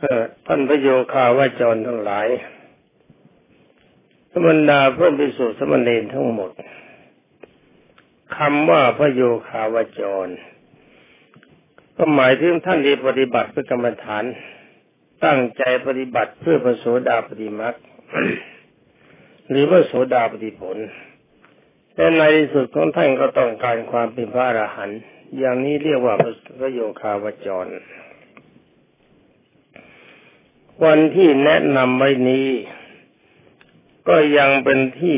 เออท่านพระโยคาวาจรทั้งหลายธรรมดาเพื่อพิสุสมณเณรทั้งหมดคำว่าพระโยคาวาจร ก็หมายถึงท่านที่ปฏิบัติเพื่อกรรมฐาน ตั้งใจปฏิบัติเพื่อพระโสดาปฏิมักหรือพระโสดาปฏิผลแต่ในที่สุดของท่านก็ต้องการความเป็นพระอรหันต์อย่างนี้เรียกว่าพระโยคาวาจร วันที่แนะนำไว้นี้ ก็ยังเป็นที่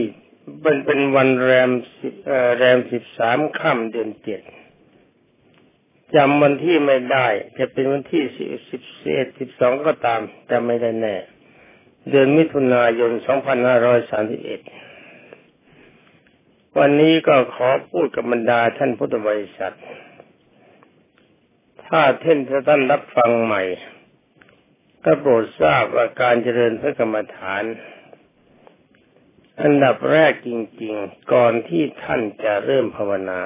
เป็นเป็นวันแรมสิบแรมสิบสามค่ำเดือนเจ็ดจำวันที่ไม่ได้ จะเป็นวันที่สิบสิบเอ็ดสิบสองก็ตามจำไม่ได้แน่ เดือนมิถุนายนสองพันห้าร้อยสามสิบเอ็ดวันนี้ก็ขอพูดกับบรรดาท่านพุทธบริษัท ถ้าท่านท่านรับฟังใหม่ ก็โปรดทราบว่าการเจริญพระกรรมฐาน อันดับแรกจริง ๆ ก่อนที่ท่านจะเริ่มภาวนา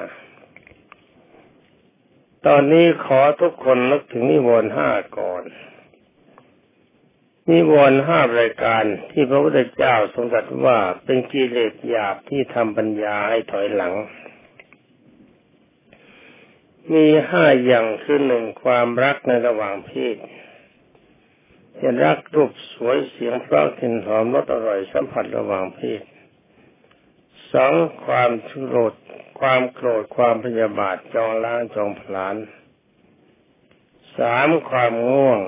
ตอนนี้ขอทุกคนนึกถึงนิวรณ์ห้าก่อน นิวรณ์ห้ารายการที่พระพุทธเจ้าทรงตรัสว่าเป็นกิเลสหยาบที่ทำปัญญาให้ถอยหลังมีห้าอย่างคือหนึ่งความรักในระหว่างเพศ จะรักรูปสวยเสียงเพราะกลิ่นหอมรสอร่อยสัมผัสระหว่างเพศสองความโกรธความโกรธความพยาบาทจองล้างจองผลาญสามความง่วง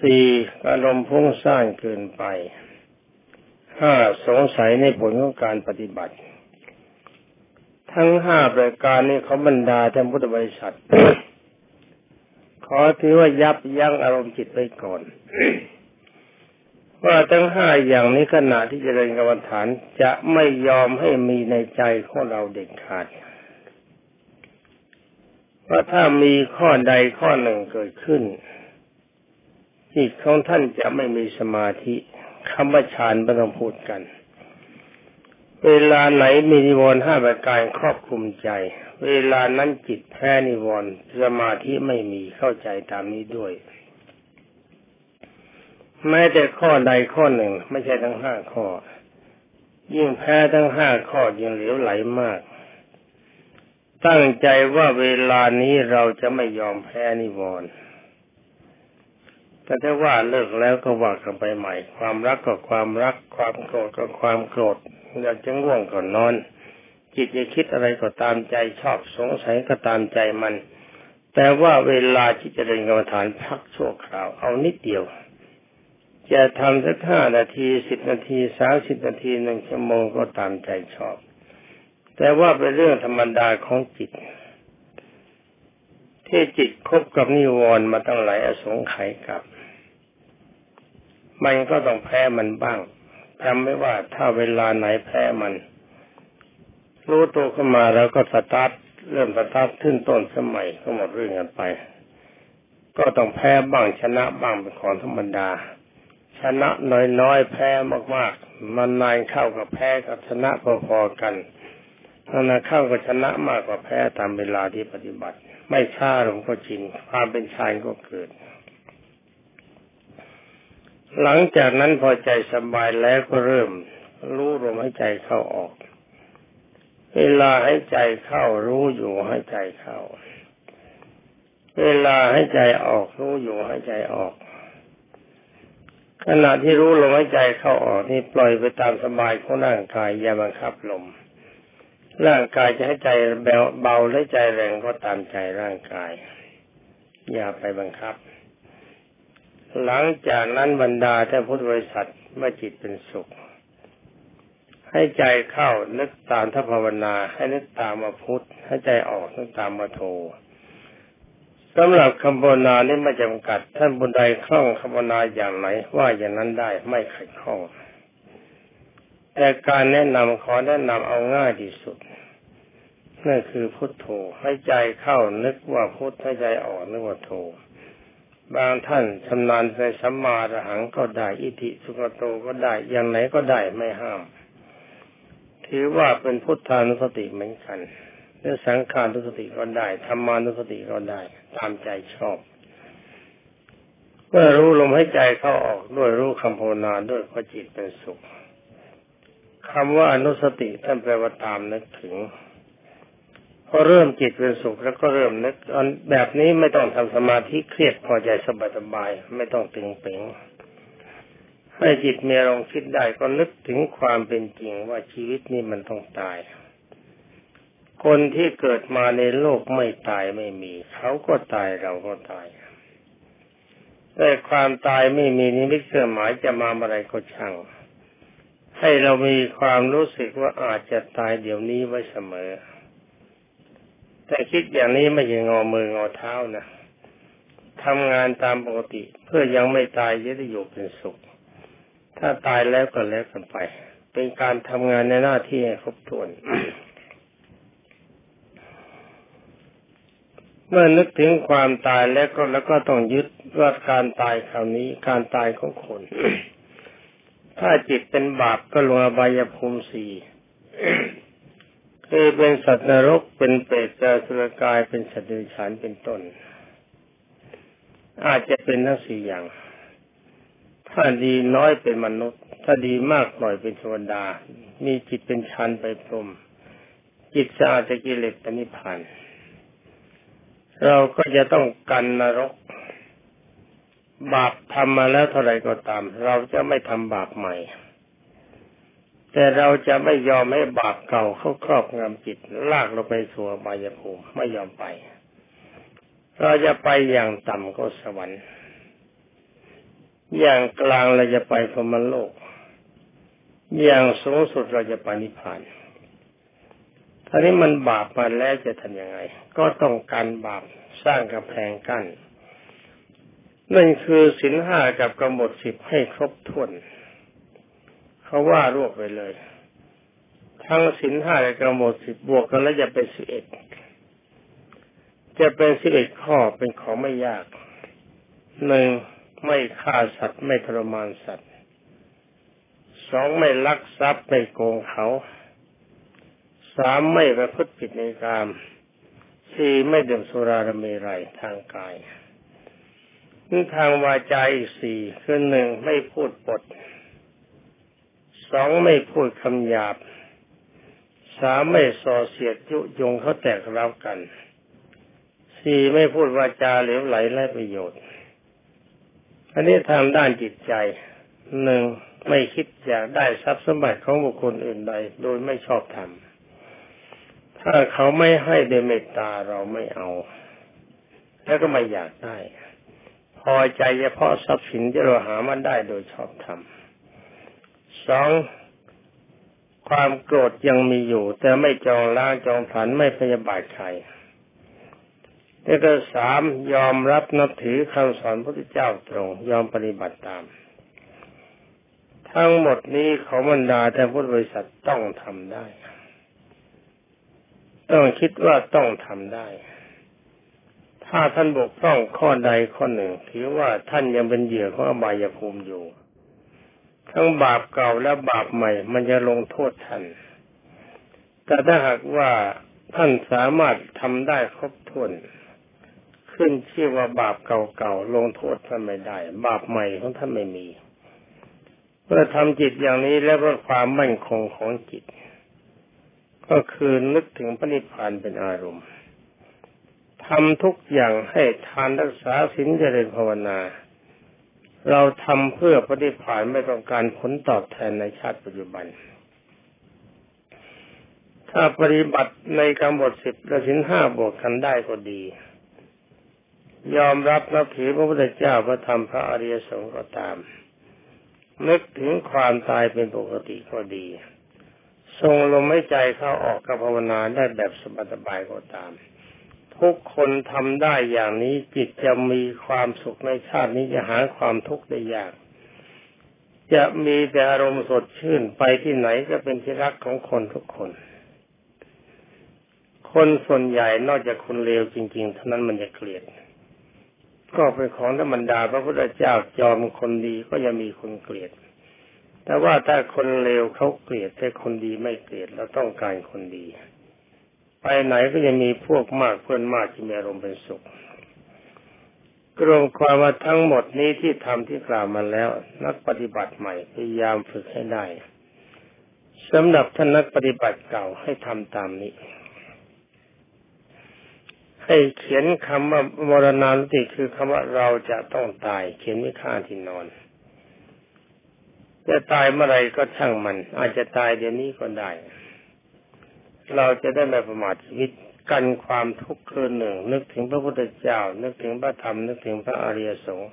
สี่อารมณ์พุ่งสร้างเกินไปห้าสงสัยในผลของการปฏิบัติ ทั้งห้าประการนี้เขาบรรดาท่านพุทธบริษัท ขอถือว่ายับยั้งอารมณ์จิตไปก่อน ว่าทั้งห้าอย่างนี้ขณะที่จเจริญกรรมฐานจะไม่ยอมให้มีในใจของเราเด็ดขาดว่าถ้ามีข้อใดข้อหนึ่งเกิดขึ้นจิตของท่านจะไม่มีสมาธิคำว่าฌานไม่ต้องพูดกัน เวลาไหนมีนิวรณ์ห้าประการครอบคลุมใจ เวลานั้นจิตแพ้นิวรณ์สมาธิไม่มีเข้าใจตามนี้ด้วย แม้แต่ข้อใดข้อหนึ่งไม่ใช่ทั้งห้าข้อ ยิ่งแพ้ทั้งห้าข้อยิ่งเหลวไหลมาก ตั้งใจว่าเวลานี้เราจะไม่ยอมแพ้นิวรณ์แต่ถ้าว่าเลิกแล้วก็ว่ากันไปใหม่ ความรักก็ความรัก ความโกรธก็ความโกรธอยากจะง่วงก่อนนอน จิตจะคิดอะไรก็ตามใจชอบสงสัยก็ตามใจมัน แต่ว่าเวลาที่จะเรียนกรรมฐานพักชั่วคราวเอานิดเดียว จะทำสักห้านาทีสิบนาทีสามสิบนาทีหนึ่งชั่วโมงก็ตามใจชอบ แต่ว่าเป็นเรื่องธรรมดาของจิตที่จิตคบกับนิวรณ์มาตั้งหลายอสงไขยกับ มันก็ต้องแพ้มันบ้างทำไม่ว่าถ้าเวลาไหนแพ้มัน รู้ตัวขึ้นมาแล้วก็สตาร์ทเริ่มสตาร์ทขึ้นต้นสมัยก็หมดเรื่องกันไป ก็ต้องแพ้บ้างชนะบ้างเป็นของธรรมดา ชนะน้อยๆแพ้มากๆ มันนานเข้ากับแพ้กับชนะพอๆกันนานเข้ากับชนะมากกว่าแพ้ตามเวลาที่ปฏิบัติ ไม่ช้าลงก็จริงความเป็นชายก็เกิดหลังจากนั้นพอใจสบายแล้วก็เริ่ม รู้ลมหายใจเข้าออก เวลาให้ใจเข้ารู้อยู่ให้ใจเข้า เวลาให้ใจออกรู้อยู่ให้ใจออก ขณะที่รู้ลมหายใจเข้าออกนี่ปล่อยไปตามสบายของร่างกายอย่าบังคับลม ร่างกายจะให้ใจเบาและใจแรงก็ตามใจร่างกาย อย่าไปบังคับ หลังจากนั้นบรรดาท่านพุทธบริษัทเมื่อจิตเป็นสุข ให้ใจเข้านึกตามทัพภาวนา ให้นึกตามมาพุทธให้ใจออกนึกตามมาโทสำหรับคำภาวนานี้ไม่จำกัด ท่านบุญใดคล่องคำภาวนาอย่างไหนว่าอย่างนั้นได้ไม่ขัดข้อง แต่การแนะนำขอแนะนำเอาง่ายที่สุดนั่นคือพุทโธให้ใจเข้านึกว่าพุทธให้ใจออกนึกว่าโธบางท่านชำนาญในสัมมาระหังก็ได้ อิทิสุกโตก็ได้อย่างไหนก็ได้ไม่ห้าม ถือว่าเป็นพุทธานุสติเหมือนกันหรือสังขานุสติก็ได้ธรรมานุสติก็ได้ ตามใจชอบเมื่อรู้ลมหายใจเข้าออกด้วยรู้คำภาวนาด้วยพระจิตเป็นสุขคำว่าอนุสติท่านแปลว่าตามนึกถึงพอเริ่มจิตเป็นสุขแล้วก็เริ่มนึกแบบนี้ไม่ต้องทำสมาธิเครียดพอใจสบายสบายไม่ต้องตึงเป่ง ให้จิตมีอารมณ์คิดได้ก็นึกถึงความเป็นจริงว่าชีวิตนี้มันต้องตาย คนที่เกิดมาในโลกไม่ตายไม่มี เขาก็ตายเราก็ตายแต่ความตายไม่มีนิมิตเครื่องหมายจะมาอะไรก็ช่างให้เรามีความรู้สึกว่าอาจจะตายเดี๋ยวนี้ไว้เสมอ แต่คิดอย่างนี้ไม่ใช่งอมืองอเท้านะทำงานตามปกติ เพื่อยังไม่ตายจะได้อยู่เป็นสุข ถ้าตายแล้วก็แล้วกันไป เป็นการทำงานในหน้าที่ให้ครบถ้วนเมื่อนึกถึงความตายแล้วก็แล้วก็ต้องยึดว่าการตายคราวนี้ การตายของคน ถ้าจิตเป็นบาปก็ลงอบายภูมิสี่คือเป็นสัตว์นรกเป็นเปรตเจสุรกายเป็นสัตว์เดรัจฉานเป็นต้น อาจจะเป็นทั้งสี่อย่าง ถ้าดีน้อยเป็นมนุษย์ ถ้าดีมากหน่อยเป็นเทวดา มีจิตเป็นชันไปพรมจิตสะอาดจะกิเลสปนิพพานเราก็จะต้องกันนรก บาปทำมาแล้วเท่าไรก็ตาม เราจะไม่ทำบาปใหม่ แต่เราจะไม่ยอมให้บาปเก่าเข้าครอบงำจิต ลากเราไปสู่บายภูมิไม่ยอมไป เราจะไปอย่างต่ำก็สวรรค์ อย่างกลางเราจะไปพรมโลก อย่างสูงสุดเราจะไปนิพพานท่านี้มันบาปมาแล้วจะทำยังไง ก็ต้องการบาปสร้างกำแพงกั้นนั่นคือสินห้ากับกำหนดสิบให้ครบถ้วนเขาว่ารวบไปเลย ทั้งสินห้ากับกำหนดสิบบวกกันแล้วจะเป็นสิบเอ็ดจะเป็นสิบเอ็ดข้อเป็นของไม่ยากหนึ่ง ไม่ฆ่าสัตว์ไม่ทรมานสัตว์สองไม่ลักทรัพย์ไม่โกงเขาสามไม่ประพฤติผิดในกามสี่ไม่ดื่มสุราเมรัยทางกายนี่ทางวาจาอีกสี่คือหนึ่งไม่พูดปดสองไม่พูดคำหยาบสามไม่ส่อเสียดยุยงเขาแตกรับกันสี่ไม่พูดวาจาเหลวไหลไร้ประโยชน์ อันนี้ทางด้านจิตใจหนึ่งไม่คิดอยากได้ทรัพย์สมบัติของบุคคลอื่นใด โดยไม่ชอบธรรมถ้าเขาไม่ให้เดเมตตาเราไม่เอา แล้วก็ไม่อยากได้ พอใจเฉพาะทรัพย์สินที่เราหามาได้โดยชอบธรรมสองความโกรธยังมีอยู่ แต่ไม่จองล้างจองผันไม่พยาบาทใคร แล้วก็สามยอมรับนับถือคำสอนพระพุทธเจ้าตรง ยอมปฏิบัติตาม ทั้งหมดนี้เขาบรรดาแต่พุทธบริษัทต้องทำได้ ต้องคิดว่าต้องทำได้ ถ้าท่านบกพร่องข้อใดข้อหนึ่ง ถือว่าท่านยังเป็นเหยื่อของอบายภูมิอยู่ ทั้งบาปเก่าและบาปใหม่ มันจะลงโทษท่านแต่ถ้าหากว่าท่านสามารถทำได้ครบถ้วน ขึ้นชื่อว่าบาปเก่าๆลงโทษท่านไม่ได้ บาปใหม่ของท่านไม่มี เมื่อทำจิตอย่างนี้แล้วก็ความมั่นคงของจิต ก็คือนึกถึงพระนิพพานเป็นอารมณ์ทำทุกอย่างให้ทานรักษาศีลเจริญภาวนา เราทำเพื่อพระนิพพานไม่ต้องการผลตอบแทนในชาติปัจจุบันถ้าปฏิบัติในกำหนดสิบและสินห้าบวกกันได้ก็ดี ยอมรับนับถือพระพุทธเจ้าพระธรรมพระอริยสงฆ์ก็ตาม นึกถึงความตายเป็นปกติก็ดี ทรงลมหายใจเข้าออกกับภาวนาได้แบบสบายๆก็ตาม ทุกคนทำได้อย่างนี้จิตจะมีความสุขในชาตินี้จะหาความทุกข์ได้ยาก จะมีแต่อารมณ์สดชื่นไปที่ไหนก็เป็นที่รักของคนทุกคนคนส่วนใหญ่นอกจากคนเลวจริง ๆ เท่านั้นมันจะเกลียด ก็เป็นของธรรมดาพระพุทธเจ้าจอมคนดีก็ยังมีคนเกลียด แต่ว่าถ้าคนเลวเขาเกลียดแต่คนดีไม่เกลียดเราต้องการคนดี ไปไหนก็จะมีพวกมากเพื่อนมากที่มีอารมณ์เป็นสุขกรมความว่าทั้งหมดนี้ที่ทำที่กล่าวมาแล้ว นักปฏิบัติใหม่พยายามฝึกให้ได้สำหรับท่านนักปฏิบัติเก่าให้ทำตามนี้ ให้เขียนคำว่ามรณานุติคือคำว่าเราจะต้องตาย เขียนไว้ข้าที่นอน จะตายเมื่อไรก็ช่างมัน อาจจะตายเดี๋ยวนี้ก็ได้ เราจะได้ไม่ประมาทชีวิตกันความทุกข์คืนหนึ่ง นึกถึงพระพุทธเจ้า นึกถึงพระธรรม นึกถึงพระอริยสงฆ์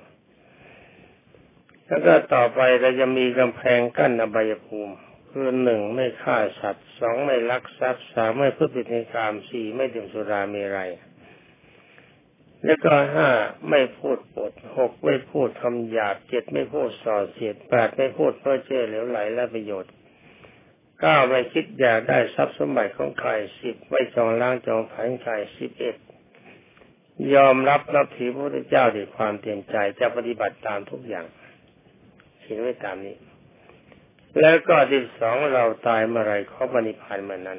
แล้วก็ต่อไปเราจะมีกำแพงกั้นอบายภูมิคือหนึ่งไม่ฆ่าสัตว์สองไม่ลักทรัพย์สามไม่พูดผิดในกามสี่ไม่ดื่มสุรามีไร แล้วก็ห้าไม่พูดปดหกไม่พูดคำหยาบเจ็ดไม่พูดส่อเสียดแปดไม่พูดเพ้อเจ้อเหลวไหลและประโยชน์เก้าไม่คิดอยากได้ทรัพย์สมบัติของใครสิบไม่จองล้างจองผันใครสิบเอ็ดยอมรับนับถือพระพุทธเจ้าด้วยความเต็มใจจะปฏิบัติตามทุกอย่างเขียนไว้ตามนี้ แล้วก็ที่สองเราตายเมื่อไรขาบริพานเมื่อนั้น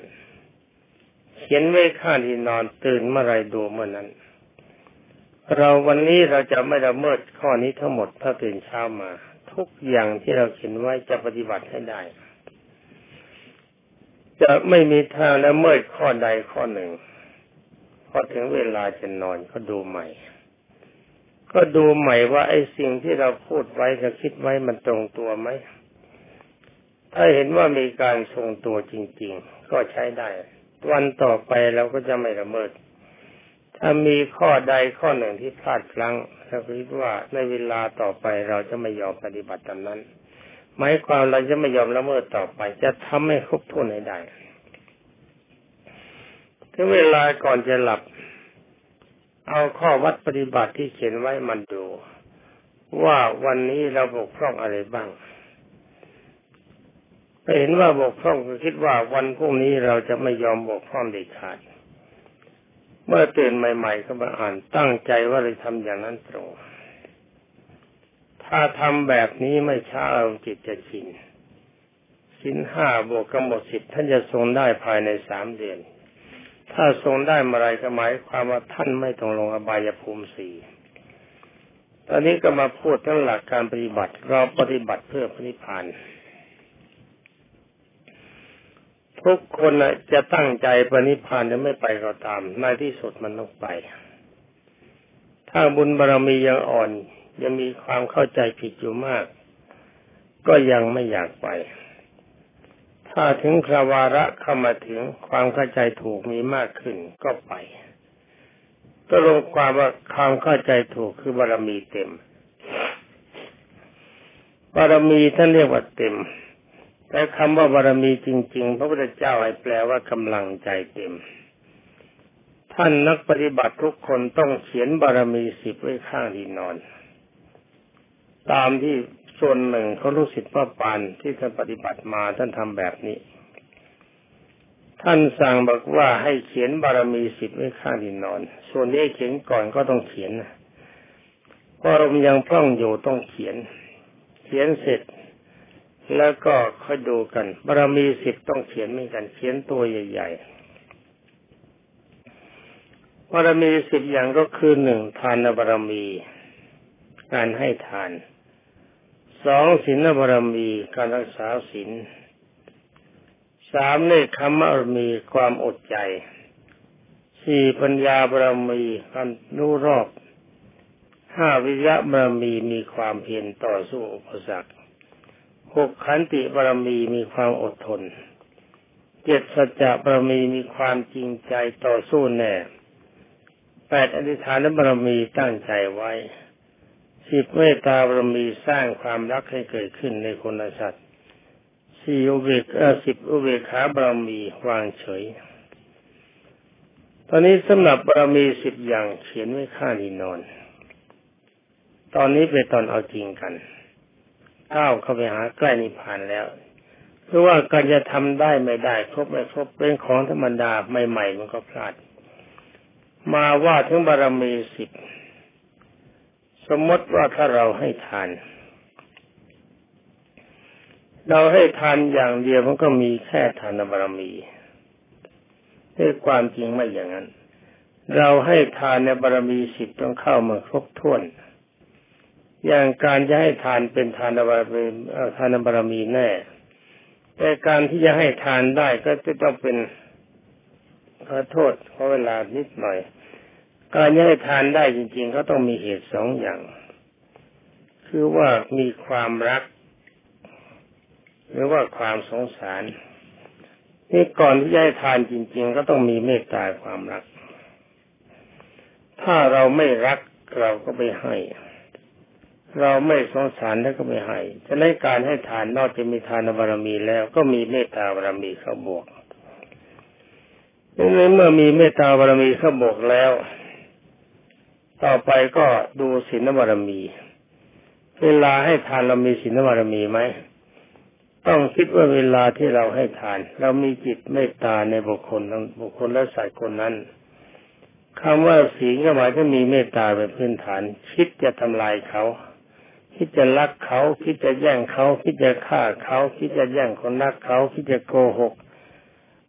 เขียนไว้ข้างที่นอนตื่นเมื่อไรดูเมื่อนั้น เราวันนี้เราจะไม่ละเมิดข้อนี้ทั้งหมดถ้าตื่นเช้ามา ทุกอย่างที่เราเขียนไว้จะปฏิบัติให้ได้ จะไม่มีทางละเมิดข้อใดข้อหนึ่งพอถึงเวลาจะนอนก็ดูใหม่ ก็ดูใหม่ว่าไอ้สิ่งที่เราพูดไว้กับคิดไว้มันตรงตัวไหมถ้าเห็นว่ามีการทรงตัวจริง ๆ ก็ใช้ได้ วันต่อไปเราก็จะไม่ละเมิด ถ้ามีข้อใดข้อหนึ่งที่พลาดพลั้งเราคิดว่าในเวลาต่อไปเราจะไม่ยอมปฏิบัติตามนั้นหมายความเราจะไม่ยอมละเมิดต่อไป จะทำให้ครบถ้วนให้ได้ถึงเวลาก่อนจะหลับ เอาข้อวัดปฏิบัติที่เขียนไว้มันดู ว่าวันนี้เราบกพร่องอะไรบ้างถ้าเห็นว่าบกพร่องก็คิดว่าวันพรุ่งนี้เราจะไม่ยอมบกพร่องเด็ดขาด เมื่อตื่นใหม่ๆ ก็มาอ่านตั้งใจว่าจะทำอย่างนั้นตรง ถ้าทำแบบนี้ไม่ช้าเราจิตจะชินสินห้าบวกกำหนดสิบท่านจะทรงได้ภายในสามเดือน ถ้าทรงได้เมื่อไรก็หมายความว่าท่านไม่ต้องลงอบายภูมิสี่ตอนนี้ก็มาพูดทั้งหลักการปฏิบัติเราปฏิบัติเพื่อพระนิพพาน ทุกคนจะตั้งใจปณิพานจะไม่ไปก็ตามในที่สุดมันต้องไป ถ้าบุญบารรมียังอ่อน ยังมีความเข้าใจผิดอยู่มาก ก็ยังไม่อยากไป ถ้าถึงคราวาระเข้ามาถึงความเข้าใจถูกมีมากขึ้นก็ไปก็ลงความว่าความเข้าใจถูกคือบารรมีเต็ม บารรมีท่านเรียกว่าเต็ม แต่คำว่าบารมีจริง ๆ พระพุทธเจ้าให้แปลว่ากำลังใจเต็ม ท่านนักปฏิบัติทุกคนต้องเขียนบารมีสิบไว้ข้างที่นอน ตามที่ส่วนหนึ่งเขารู้สิทธิ์พระปานที่ท่านปฏิบัติมาท่านทำแบบนี้ ท่านสั่งบอกว่าให้เขียนบารมีสิบไว้ข้างที่นอน ส่วนนี้เขียนก่อนก็ต้องเขียนเพราะลมยังพร่องอยู่ต้องเขียน เขียนเสร็จ แล้วก็ค่อยดูกันบารมีสิบต้องเขียนเหมือนกัน เขียนตัวใหญ่ๆบารมีสิบอย่างก็คือหนึ่งทานบารมี การให้ทานสองศีลบารมีการรักษาศีลสามเนคขมบารมีความอดใจสี่ปัญญาบารมีการรู้รอบห้าวิยะบารมีมีความเพียรต่อสู้อุปสรรค หกขันติบารมีมีความอดทน เจ็ดสัจจะบารมีมีความจริงใจต่อสู้แน่แปดอธิษฐานบารมีตั้งใจไว้สิบเมตตาบารมีสร้างความรักให้เกิดขึ้นในคนสัตว์สี่อุเบกสิบอุเบกขาบารมีวางเฉย ตอนนี้สำหรับบารมีสิบอย่างเขียนไว้ข้างที่นอน ตอนนี้เป็นตอนเอาจริงกัน ก้าวเข้าไปหาใกล้นิพพานแล้วเพราะว่าการจะทำได้ไม่ได้ครบไม่ครบเป็นของธรรมดาใหม่ๆมันก็พลาด มาว่าถึงบารมีสิบสมมติว่าถ้าเราให้ทาน เราให้ทานอย่างเดียวมันก็มีแค่ทานบารมีด้วยความจริงไม่อย่างนั้น เราให้ทานในบารมีสิบต้องเข้ามาครบถ้วน อย่างการจะให้ทานเป็นทานบารมีทานบารมีแน่ แต่การที่จะให้ทานได้ก็จะต้องเป็นขอโทษขอเวลานิดหน่อย การจะให้ทานได้จริงๆเขาต้องมีเหตุสองอย่าง คือว่ามีความรัก หรือว่าความสงสารนี่ก่อนที่จะให้ทานจริง ๆ ก็ต้องมีเมตตาความรัก ถ้าเราไม่รักเราก็ไม่ให้ เราไม่สงสารแล้วก็ไม่ให้จะในการให้ทานนอกจากมีทานบารมีแล้วก็มีเมตตาบารมีเข้าบวกดังนั้นเมื่อมีเมตตาบารมีเข้าบวกแล้ว ต่อไปก็ดูศีลบารมี เวลาให้ทานเรามีศีลบารมีไหมต้องคิดว่าเวลาที่เราให้ทาน เรามีจิตเมตตาในบุคคลทั้งบุคคลและสัตว์คนนั้นคำว่าศีลก็หมายถึงมีเมตตาเป็นพื้นฐาน คิดจะทำลายเขา คิดจะรักเขาคิดจะแย่งเขาคิดจะฆ่าเขาคิดจะแย่งคนรักเขาคิดจะโกหก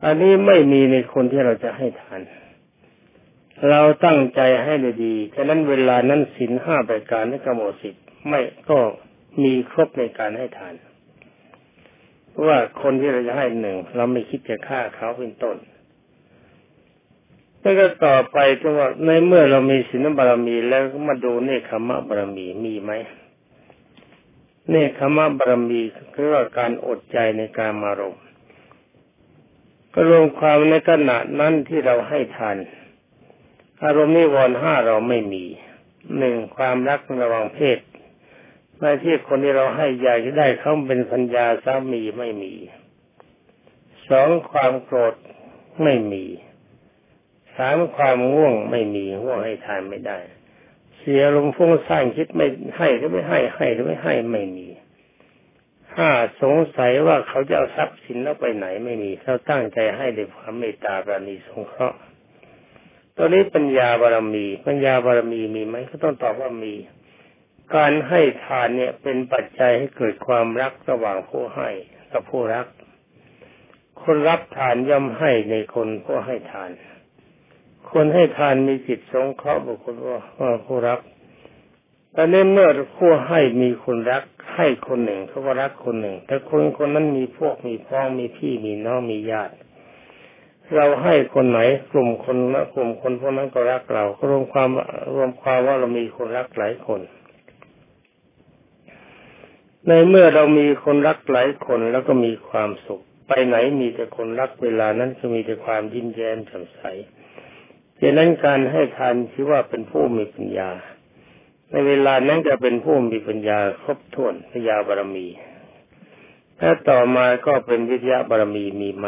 อันนี้ไม่มีในคนที่เราจะให้ทานเราตั้งใจให้ดีๆฉะนั้นเวลานั้นศีลห้าประการในกำหนดสิทธิ์ไม่ก็มีครบในการให้ทานว่าคนที่เราจะให้หนึ่งเราไม่คิดจะฆ่าเขาเป็นต้นแล้วก็ต่อไปถึงว่าในเมื่อเรามีศีลบารมีแล้วก็มาดูเนคขมะบารมีมีไหม เนคขมะบารมีคือว่าการอดใจในการมารมก็รวมความในขณะนั้นที่เราให้ทานอารมณ์นิวรณ์ห้าเราไม่มีหนึ่งความรักระหว่างเพศในที่คนที่เราให้อยากจะได้เขาเป็นสัญญาสามีไม่มีสองความโกรธไม่มีสามความง่วงไม่มีง่วงให้ทานไม่ได้ เสียลมฟุ้งซ่านคิดไม่ให้หรือไม่ให้ให้หรือไม่ให้ไม่มีห้าสงสัยว่าเขาจะเอาทรัพย์สินแล้วไปไหนไม่มีเขาตั้งใจให้ด้วยความเมตตาปราณีสงเคราะห์ตอนนี้ปัญญาบารมี ปัญญาบารมีมีไหมเขาต้องตอบว่ามี การให้ทานเนี่ยเป็นปัจจัยให้เกิดความรักระหว่างผู้ให้กับผู้รัก คนรับทานย่อมให้ในคนผู้ให้ทาน คนให้ทานมีจิตสงเคราะห์บุคคลว่าผู้รักแต่ในเมื่อผู้ให้มีคนรักให้คนหนึ่งเขาก็รักคนหนึ่ง แต่คนคนนั้นมีพวกมีพ้องมีพี่มีน้องมีญาติเราให้คนไหนกลุ่มคนละกลุ่มคนพวกนั้นก็รักเราก็รวมความรวมความว่าเรามีคนรักหลายคน ในเมื่อเรามีคนรักหลายคนแล้วก็มีความสุข ไปไหนมีแต่คนรักเวลานั้นก็มีแต่ความยิ้มแย้มแจ่มใส ดังนั้นการให้ทานชื่อว่าเป็นผู้มีปัญญา ในเวลานั้นจะเป็นผู้มีปัญญาครบถ้วนปัญญาบารมี ถ้าต่อมาก็เป็นวิทยาบารมีมีไหม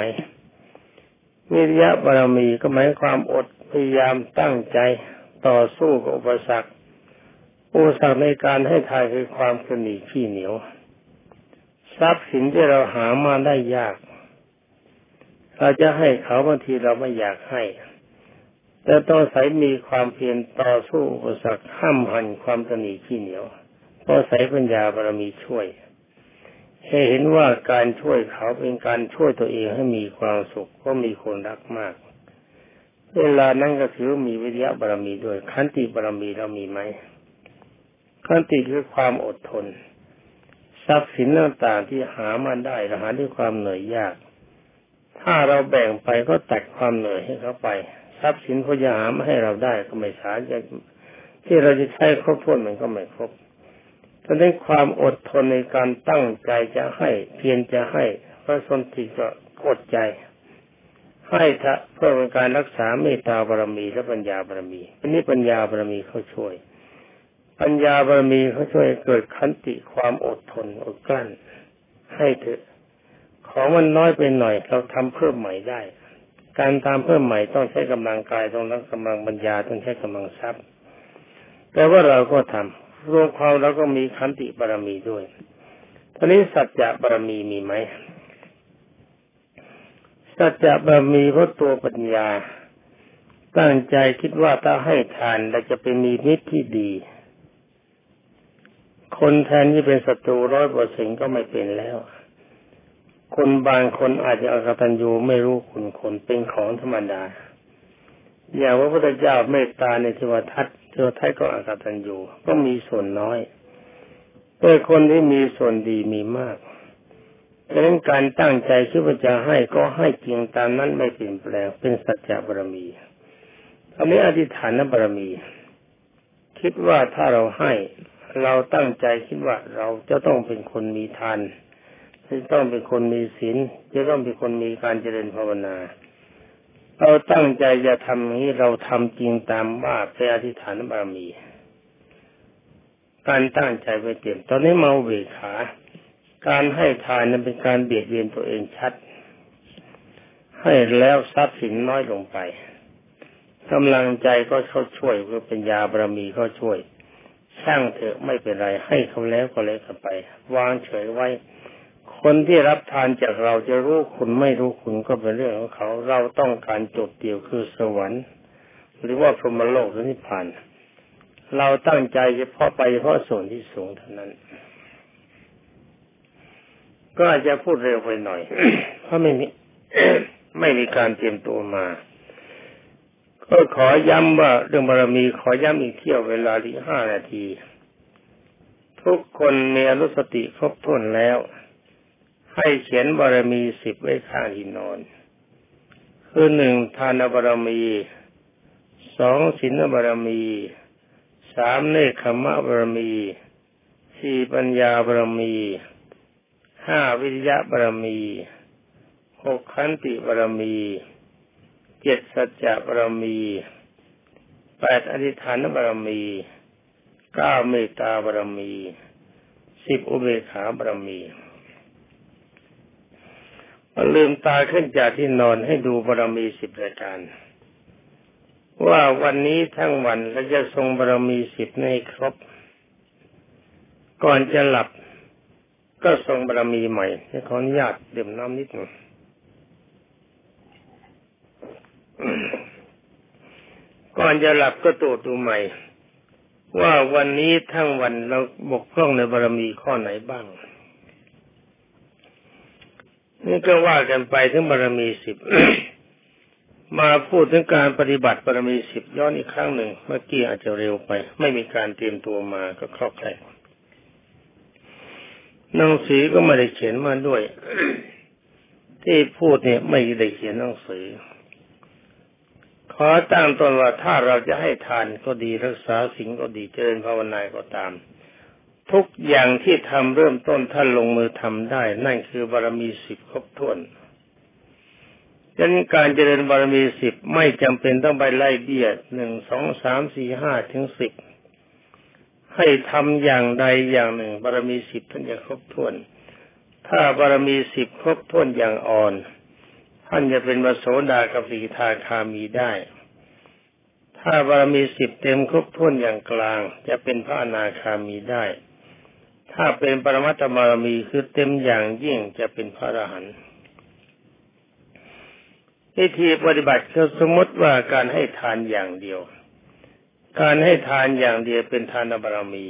วิทยาบารมีก็หมายความอดพยายามตั้งใจต่อสู้กับอุปสรรค อุปสรรคในการให้ทานคือความสนิทขี้เหนียว ทรัพย์สินที่เราหามาได้ยาก เราจะให้เขาบางทีเราไม่อยากให้ แต่ต้องใส่มีความเพียรต่อสู้อุปสรรคห้ามหันความสนิทขี้เหนียวต้องใส่ปัญญาบารมีช่วยให้เห็นว่าการช่วยเขาเป็นการช่วยตัวเองให้มีความสุขเพราะมีคนรักมาก เวลานั้นก็ถือมีวิทยาบารมีด้วย ขันติบารมีเรามีไหมขันติคือความอดทน ทรัพย์สินต่างๆที่หามาได้หาด้วยความเหนื่อยยาก ถ้าเราแบ่งไปก็ตัดความเหนื่อยให้เขาไป ทรัพย์สินเขาจะหามาให้เราได้ก็ไม่สาจะที่เราจะใช้ครบถ้วนมันก็ไม่ครบดังนั้นความอดทนในการตั้งใจจะให้ เพียรจะให้พระสนติก็อดใจ ให้ทะเพื่อเป็นการรักษาเมตตาบารมีและปัญญาบารมี อันนี้ปัญญาบารมีเขาช่วย ปัญญาบารมีเขาช่วยเกิดขันติความอดทนอดกลั้น ให้เถอะ ของมันน้อยไปหน่อยเราทำเพิ่มใหม่ได้ การตามเพิ่มใหม่ต้องใช้กำลังกายต้องรักกำลังปัญญาต้องใช้กำลังทรัพย์ แต่ว่าเราก็ทำรวมความเราก็มีขันติบารมีด้วยตอนนี้สัจจะบารมีมีไหมสัจจะบารมีเพราะตัวปัญญา ตั้งใจคิดว่าถ้าให้ทานเราจะเป็นมีมิตรที่ดี คนแทนที่เป็นศัตรูร้อยเปอร์เซ็นก็ไม่เป็นแล้ว คนบางคนอาจจะอกตัญญูไม่รู้คุณคนเป็นของธรรมดา อย่างพระพุทธเจ้าเมตตาในเทวทัตเทวทัตก็อกตันอยู่ก็มีส่วนน้อยแต่คนที่มีส่วนดีมีมากดังนั้นการตั้งใจคิดว่าจะให้ก็ให้จริงตามนั้นไม่เปลี่ยนแปลงเป็นสัจจะบารมีอันนี้อธิษฐานบารมี คิดว่าถ้าเราให้ เราตั้งใจคิดว่าเราจะต้องเป็นคนมีทาน จะต้องเป็นคนมีศีลจะต้องเป็นคนมีการเจริญภาวนา เราตั้งใจจะทำนี้เราทำจริงตามว่าเป็นอธิษฐานบารมี การตั้งใจไปเต็มตอนนี้มาเวขา การให้ทานนั้นเป็นการเบียดเบียนตัวเองชัด ให้แล้วทรัพย์สินน้อยลงไปกำลังใจก็เขาช่วยก็เป็นยาบารมีเขาช่วย ช่างเถอะไม่เป็นไรให้เขาแล้วก็เลยกันไป วางเฉยไว้ คนที่รับทานจากเราจะรู้คุณไม่รู้คุณก็เป็นเรื่องของเขา เราต้องการจบเดียวคือสวรรค์ หรือว่าพรหมโลกหรือนิพพาน เราตั้งใจเฉพาะไปเฉพาะส่วนที่สูงเท่านั้น ก็อาจจะพูดเร็วไปหน่อย เพราะไม่มีไม่มีการเตรียมตัวมา ก็ขอย้ำว่าเรื่องบารมีขอย้ำอีกเที่ยวเวลาที่ห้านาที ทุกคนมีอนุสติครบถ้วนแล้ว ให้เขียนบารมีสิบไว้ข้างที่นอน คือหนึ่งทานบารมีสองศีลบารมีสามเนคขมะบารมีสี่ปัญญาบารมีห้าวิริยะบารมีหกขันติบารมีเจ็ดสัจจะบารมีแปดอธิษฐานบารมีเก้าเมตตาบารมีสิบอุเบกขาบารมี ลืมตาขึ้นจากที่นอนให้ดูบารมีสิบรายการ ว่าวันนี้ทั้งวันเราจะทรงบารมีสิบในครบ ก่อนจะหลับ ก็ทรงบารมีใหม่ให้ขออนุญาตดื่มน้ำนิดหนึ่งก่อนจะหลับก็ตรวจดูใหม่ ว่าวันนี้ทั้งวันเราบกพร่องในบารมีข้อไหนบ้าง นี่ก็ว่ากันไปถึงบารมีสิบมาพูดถึงการปฏิบัติบารมีสิบย้อนอีกครั้งหนึ่ง เมื่อกี้อาจจะเร็วไป ไม่มีการเตรียมตัวมาก็ครอบแคลงหนังสือก็ไม่ได้เขียนมาด้วย ที่พูดเนี่ยไม่ได้เขียนหนังสือ ขอตั้งตนว่าถ้าเราจะให้ทานก็ดีรักษาสิ่งก็ดีเจริญภาวนาก็ตาม ทุกอย่างที่ทำเริ่มต้นท่านลงมือทำได้ นั่นคือบารมีสิบครบถ้วนดังนั้นการเจริญบารมีสิบไม่จำเป็นต้องไปไล่เบี้ยหนึ่งสองสามสี่ห้าถึงสิบให้ทำอย่างใดอย่างหนึ่ง บารมีสิบท่านจะครบถ้วน ถ้าบารมีสิบครบถ้วนอย่างอ่อน ท่านจะเป็นวโสดากับสีทาคามีได้ ถ้าบารมีสิบเต็มครบถ้วนอย่างกลาง จะเป็นพระอนาคามีได้ ถ้าเป็นปรมัตถบารมีคือเต็มอย่างยิ่งจะเป็นพระอรหันต์วิธีปฏิบัติคือสมมติว่าการให้ทานอย่างเดียว การให้ทานอย่างเดียวเป็นทานบารมี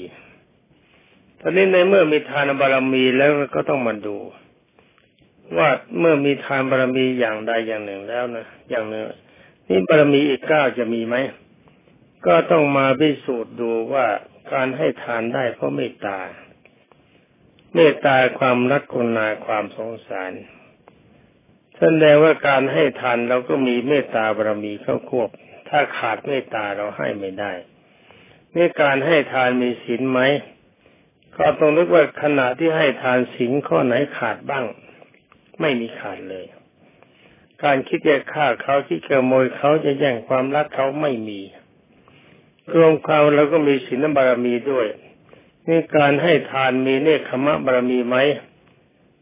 ตอนนี้ในเมื่อมีทานบารมีแล้วก็ต้องมาดู ว่าเมื่อมีทานบารมีอย่างใดอย่างหนึ่งแล้วนะอย่างหนึ่งนี่บารมีอีกเก้าจะมีไหมก็ต้องมาพิสูจน์ดูว่าการให้ทานได้เพราะเมตตา เมตตาความรักกุณาความสงสารแสดงว่าการให้ทานเราก็มีเมตตาบารมีเข้าควบ ถ้าขาดเมตตาเราให้ไม่ได้นี่การให้ทานมีศีลไหมก็ต้องนึกว่าขณะที่ให้ทานศีลข้อไหนขาดบ้าง ไม่มีขาดเลย การคิดจะฆ่าเขาคิดขโมยเขาจะแย่งความรักเขาไม่มีรวมความเราก็มีศีลบารมีด้วย นี่การให้ทานมีเนคขมะบารมีไหม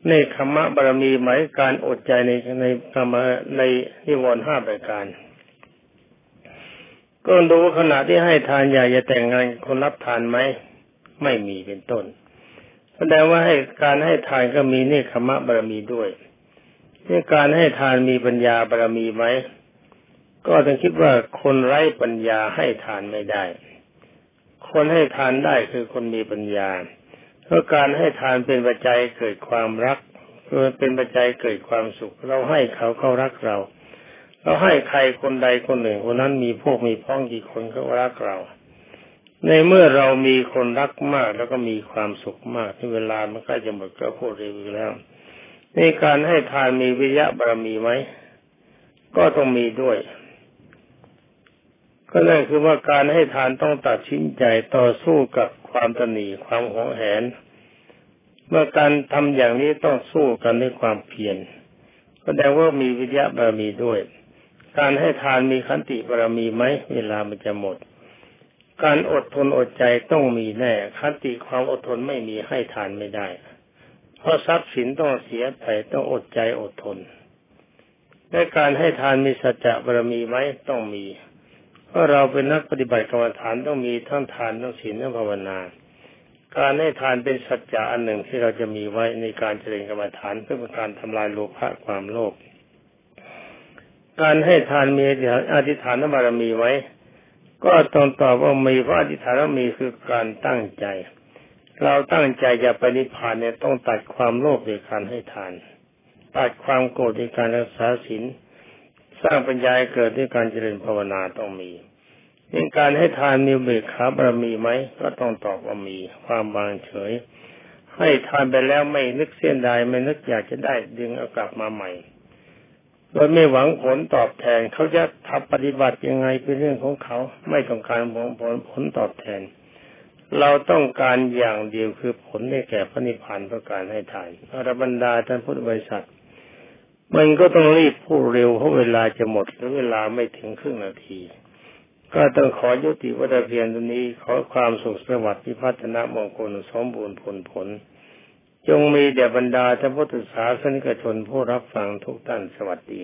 เนคขมะบารมีไหมการอดใจในในกรรมในนิวรณ์ห้าประการ ก็ดูขณะที่ให้ทานอยากจะแต่งงานคนรับทานไหมไม่มีเป็นต้นแสดงว่าให้การให้ทานก็มีเนคขมะบารมีด้วยนี่การให้ทานมีปัญญาบารมีไหมก็ต้องคิดว่าคนไร้ปัญญาให้ทานไม่ได้ คนให้ทานได้คือคนมีปัญญา เพราะการให้ทานเป็นปัจจัยเกิดความรักเป็นปัจจัยเกิดความสุข เราให้เขาเขารักเรา เราให้ใครคนใดคนหนึ่งคนนั้นมีพวกมีพ้องกี่คนก็รักเรา ในเมื่อเรามีคนรักมากแล้วก็มีความสุขมากที่เวลามันใกล้จะหมดก็พูดเร็วแล้วในการให้ทานมีวิยะบารมีไหมก็ต้องมีด้วย ก็นั่นคือว่าการให้ทานต้องตัดสินใจต่อสู้กับความตนีความหวงแหน เมื่อการทำอย่างนี้ต้องสู้กันด้วยความเพียรแสดงว่ามีวิทยาบารมีด้วย การให้ทานมีขันติบารมีไหมเวลามันจะหมด การอดทนอดใจต้องมีแน่ขันติความอดทนไม่มีให้ทานไม่ได้ เพราะทรัพย์สินต้องเสียไปต้องอดใจอดทนและการให้ทานมีสัจจะบารมีไหมต้องมี เพราเราเป็นนักปฏิบัติกรรมฐานต้องมีทั้งทานทั้งศีลทั้งภาวนา การให้ทานเป็นสัจจะอันหนึ่งที่เราจะมีไว้ในการเจริญกรรมฐานเพื่อเป็นการทำลายโลภะความโลภการให้ทานมีอธิษฐานบารมีไหมก็ต้องตอบว่ามีเพราะอธิษฐานมีคือการตั้งใจ เราตั้งใจจะไปนิพพานเนี่ยต้องตัดความโลภในการให้ทาน ตัดความโกรธในการรักษาศีล สร้างปัญญาเกิดด้วยการเจริญภาวนาต้องมีในการให้ทานมีเบิกขาบารมีไหมก็ต้องตอบว่ามีความบางเฉย ให้ทานไปแล้วไม่นึกเส้นใดไม่นึกอยากจะได้ดึงเอากลับมาใหม่โดยไม่หวังผลตอบแทนเขาจะทำปฏิบัติยังไงเป็นเรื่องของเขา ไม่ต้องการผลผลผลตอบแทน เราต้องการอย่างเดียวคือผลได้แก่พระนิพพานเพราะการให้ทานอรบรรดาท่านพุทธบริษัท มันก็ต้องรีบพูดเร็วเพราะเวลาจะหมดหรือเวลาไม่ถึงครึ่งนาที ก็ต้องขอยุติวัตเพียนตัวนี้ขอความสุขสวัสดิ์พิพัฒนามงคลสมบูรณ์ผลผล จงมีแด่บรรดาท่านพุทธศาสนิกชนผู้รับฟังทุกท่านสวัสดี